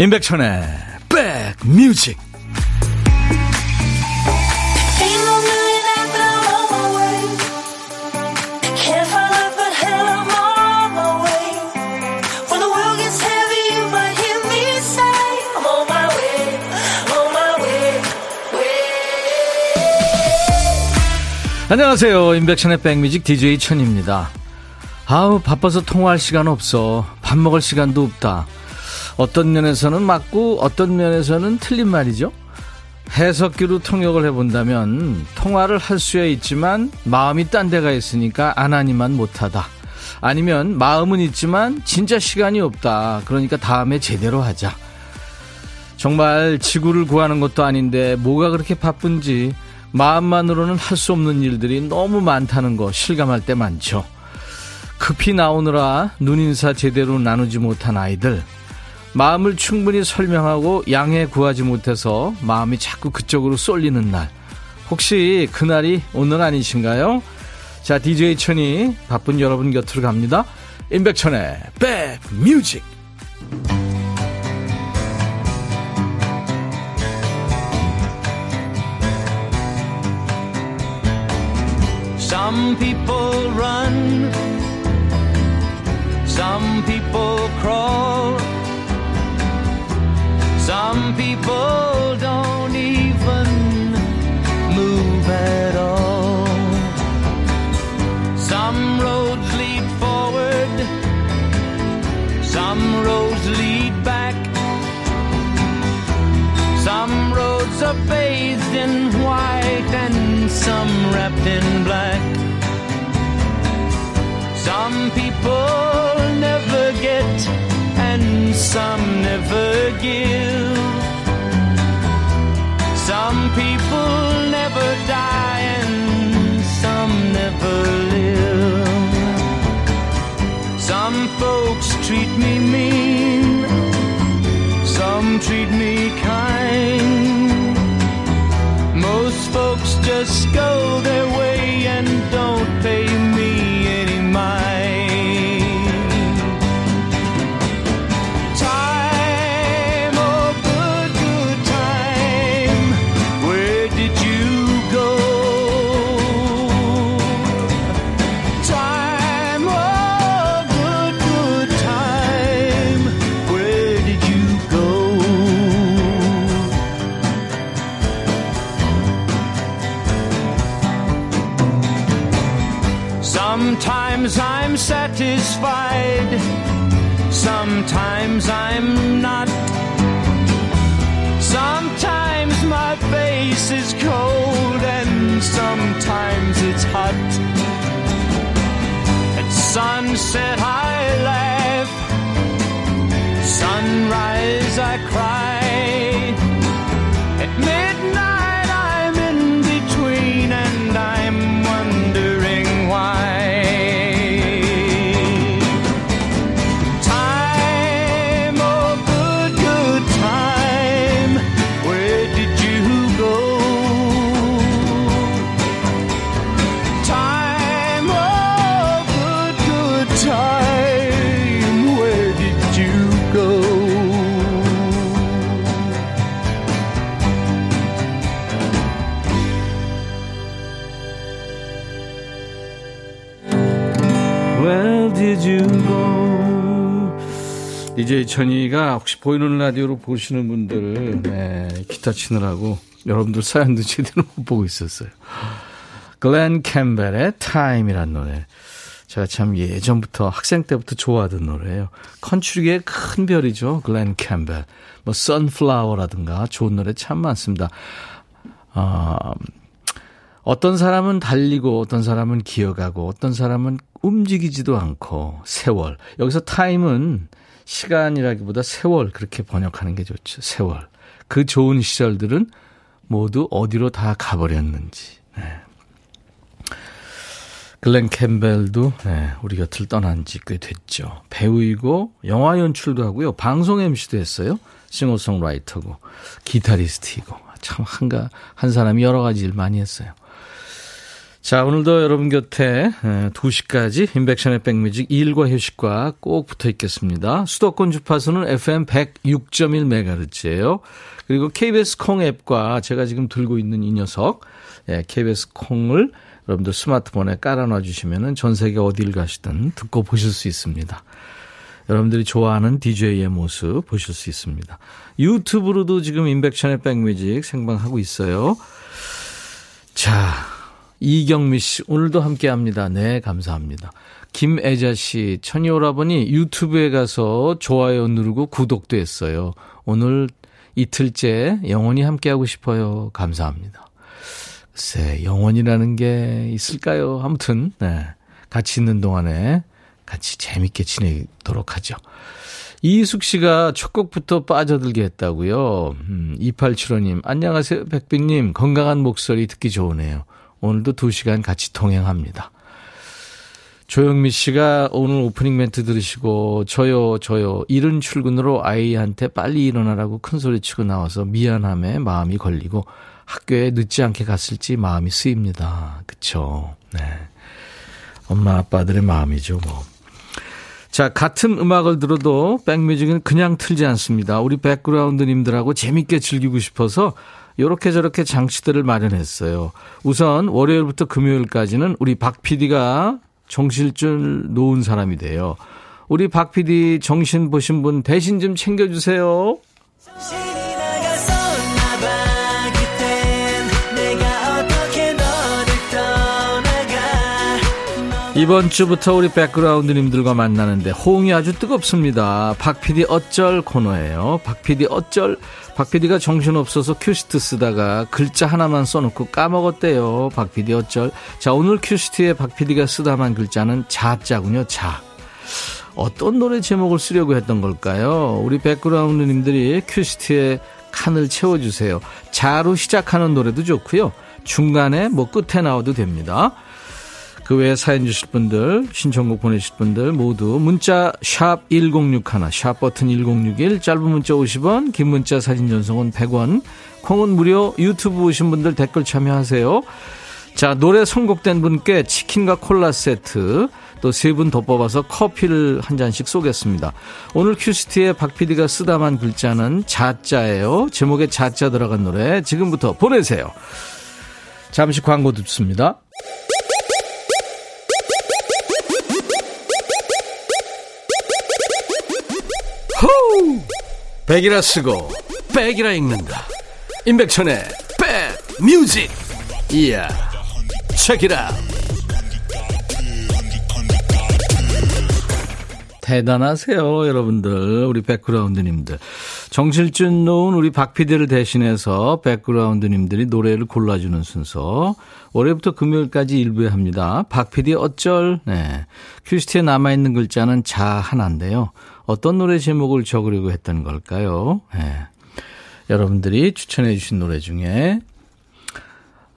임백천의 백뮤직. 안녕하세요. 임백천의 백뮤직 DJ 천입니다. 아우 바빠서 통화할 시간 없어. 밥 먹을 시간도 없다 어떤 면에서는 맞고 어떤 면에서는 틀린 말이죠. 해석기로 통역을 해본다면 통화를 할 수야 있지만 마음이 딴 데가 있으니까 안 하니만 못하다. 아니면 마음은 있지만 진짜 시간이 없다. 그러니까 다음에 제대로 하자. 정말 지구를 구하는 것도 아닌데 뭐가 그렇게 바쁜지 마음만으로는 할 수 없는 일들이 너무 많다는 거 실감할 때 많죠. 급히 나오느라 눈인사 제대로 나누지 못한 아이들 마음을 충분히 설명하고 양해 구하지 못해서 마음이 자꾸 그쪽으로 쏠리는 날. 혹시 그날이 오늘 아니신가요? 자, DJ 천이 바쁜 여러분 곁으로 갑니다. 임백천의 백 뮤직. Some people run, some people crawl. Some people don't even move at all. Some roads lead forward, some roads lead back. Some roads are bathed in white and some wrapped in black. Some people some never give. Some people never die and some never live. Some folks treat me mean, some treat me kind. Most folks just go their way satisfied. Sometimes I'm not. Sometimes my face is cold and sometimes it's hot. At sunset I DJ 천이가 혹시 보이는 라디오로 보시는 분들 네, 기타 치느라고 여러분들 사연도 제대로 못 보고 있었어요. 글렌 캠벨의 타임이란 노래. 제가 참 예전부터 학생 때부터 좋아하던 노래예요. 컨츄리의 큰 별이죠. 글렌 캠벨. 뭐 선플라워라든가 좋은 노래 참 많습니다. 어, 어떤 사람은 달리고 어떤 사람은 기어가고 어떤 사람은 움직이지도 않고 세월. 여기서 타임은 시간이라기보다 세월 그렇게 번역하는 게 좋죠. 세월. 그 좋은 시절들은 모두 어디로 다 가버렸는지. 네. 글렌 캠벨도 네, 우리 곁을 떠난 지 꽤 됐죠. 배우이고 영화 연출도 하고요. 방송 MC도 했어요. 싱어송라이터고 기타리스트이고 참 한가 한 사람이 여러 가지 일 많이 했어요. 자, 오늘도 여러분 곁에 2시까지 인백션의 백뮤직 일과 휴식과 꼭 붙어 있겠습니다. 수도권 주파수는 FM 106.1MHz예요. 그리고 KBS 콩 앱과 제가 지금 들고 있는 이 녀석, 예, KBS 콩을 여러분들 스마트폰에 깔아놔 주시면 전 세계 어딜 가시든 듣고 보실 수 있습니다. 여러분들이 좋아하는 DJ의 모습 보실 수 있습니다. 유튜브로도 지금 인백션의 백뮤직 생방하고 있어요. 자, 이경미 씨, 오늘도 함께 합니다. 네, 감사합니다. 김애자 씨, 천이오라버니 유튜브에 가서 좋아요 누르고 구독도 했어요. 오늘 이틀째 영원히 함께하고 싶어요. 감사합니다. 글쎄, 영원이라는 게 있을까요? 아무튼, 네. 같이 있는 동안에 같이 재밌게 지내도록 하죠. 이숙 씨가 첫 곡부터 빠져들게 했다고요. 음, 2875님, 안녕하세요, 백빈님. 건강한 목소리 듣기 좋으네요. 오늘도 2시간 같이 통행합니다. 조영미 씨가 오늘 오프닝 멘트 들으시고 저요 저요 이른 출근으로 아이한테 빨리 일어나라고 큰 소리 치고 나와서 미안함에 마음이 걸리고 학교에 늦지 않게 갔을지 마음이 쓰입니다. 그쵸? 네. 엄마 아빠들의 마음이죠, 뭐. 자, 같은 음악을 들어도 백뮤직은 그냥 틀지 않습니다. 우리 백그라운드님들하고 재밌게 즐기고 싶어서 이렇게 저렇게 장치들을 마련했어요. 우선 월요일부터 금요일까지는 우리 박 PD가 정신줄 놓은 사람이 돼요. 우리 박 PD 정신 보신 분 대신 좀 챙겨주세요. 이번 주부터 우리 백그라운드님들과 만나는데 호응이 아주 뜨겁습니다. 박 PD 어쩔 코너예요. 박 PD 어쩔. 박 PD가 정신없어서 큐시트 쓰다가 글자 하나만 써놓고 까먹었대요. 박 PD 어쩔. 자, 오늘 큐시트에 박 PD가 쓰다만 글자는 자자군요. 자. 어떤 노래 제목을 쓰려고 했던 걸까요? 우리 백그라운드님들이 큐시트에 칸을 채워주세요. 자로 시작하는 노래도 좋고요. 중간에 뭐 끝에 나와도 됩니다. 그 외에 사연 주실 분들, 신청곡 보내실 분들 모두 문자 샵 1061, 샵 버튼 1061, 짧은 문자 50원, 긴 문자 사진 전송은 100원, 콩은 무료, 유튜브 오신 분들 댓글 참여하세요. 자, 노래 선곡된 분께 치킨과 콜라 세트, 또 세 분 더 뽑아서 커피를 한 잔씩 쏘겠습니다. 오늘 큐시티에 박 PD가 쓰다만 글자는 자자예요. 제목에 자자 들어간 노래 지금부터 보내세요. 잠시 광고 듣습니다. 백이라 쓰고 백이라 읽는다. 임백천의 백 뮤직. 이야. 책이라. 대단하세요, 여러분들. 우리 백그라운드님들. 정실준 놓은 우리 박 PD를 대신해서 백그라운드님들이 노래를 골라주는 순서. 월요일부터 금요일까지 일부에 합니다. 박 PD 어쩔? 네. 큐시트에 남아있는 글자는 자 하나인데요. 어떤 노래 제목을 적으려고 했던 걸까요? 네. 여러분들이 추천해 주신 노래 중에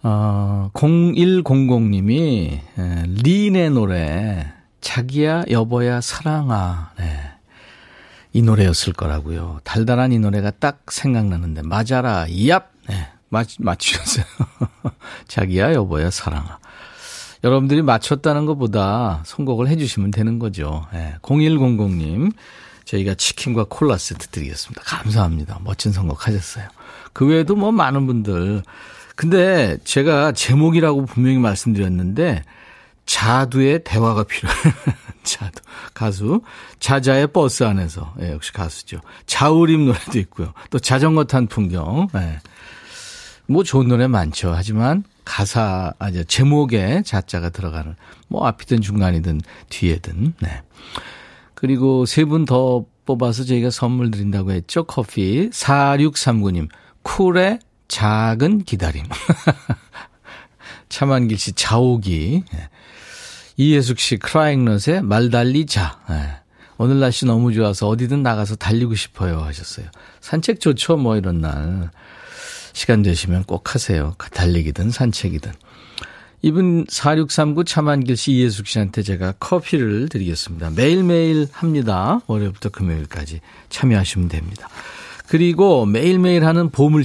어, 0100님이 예, 린의 노래 자기야 여보야 사랑아 네. 이 노래였을 거라고요. 달달한 이 노래가 딱 생각나는데 맞아라 얍 네. 맞, 맞추셨어요. 자기야 여보야 사랑아 여러분들이 맞췄다는 것보다 선곡을 해주시면 되는 거죠. 네. 0100님 저희가 치킨과 콜라 세트 드리겠습니다. 감사합니다. 멋진 선곡 하셨어요. 그 외에도 뭐 많은 분들. 근데 제가 제목이라고 분명히 말씀드렸는데 자두의 대화가 필요해요. 자두. 가수. 자자의 버스 안에서. 예, 역시 가수죠. 자우림 노래도 있고요. 또 자전거 탄 풍경. 예. 뭐 좋은 노래 많죠. 하지만 가사, 아니, 제목에 자자가 들어가는, 뭐 앞이든 중간이든 뒤에든, 네. 그리고 세 분 더 뽑아서 저희가 선물 드린다고 했죠. 커피. 4639님. 쿨의 작은 기다림. 차만길 씨 자오기. 예. 이예숙 씨 크라잉넛의 말달리자. 예. 오늘 날씨 너무 좋아서 어디든 나가서 달리고 싶어요 하셨어요. 산책 좋죠 뭐 이런 날. 시간 되시면 꼭 하세요. 달리기든 산책이든. 이분 4639 차만길 씨 이예숙 씨한테 제가 커피를 드리겠습니다. 매일매일 합니다. 월요일부터 금요일까지 참여하시면 됩니다. 그리고 매일매일 하는 보물찾기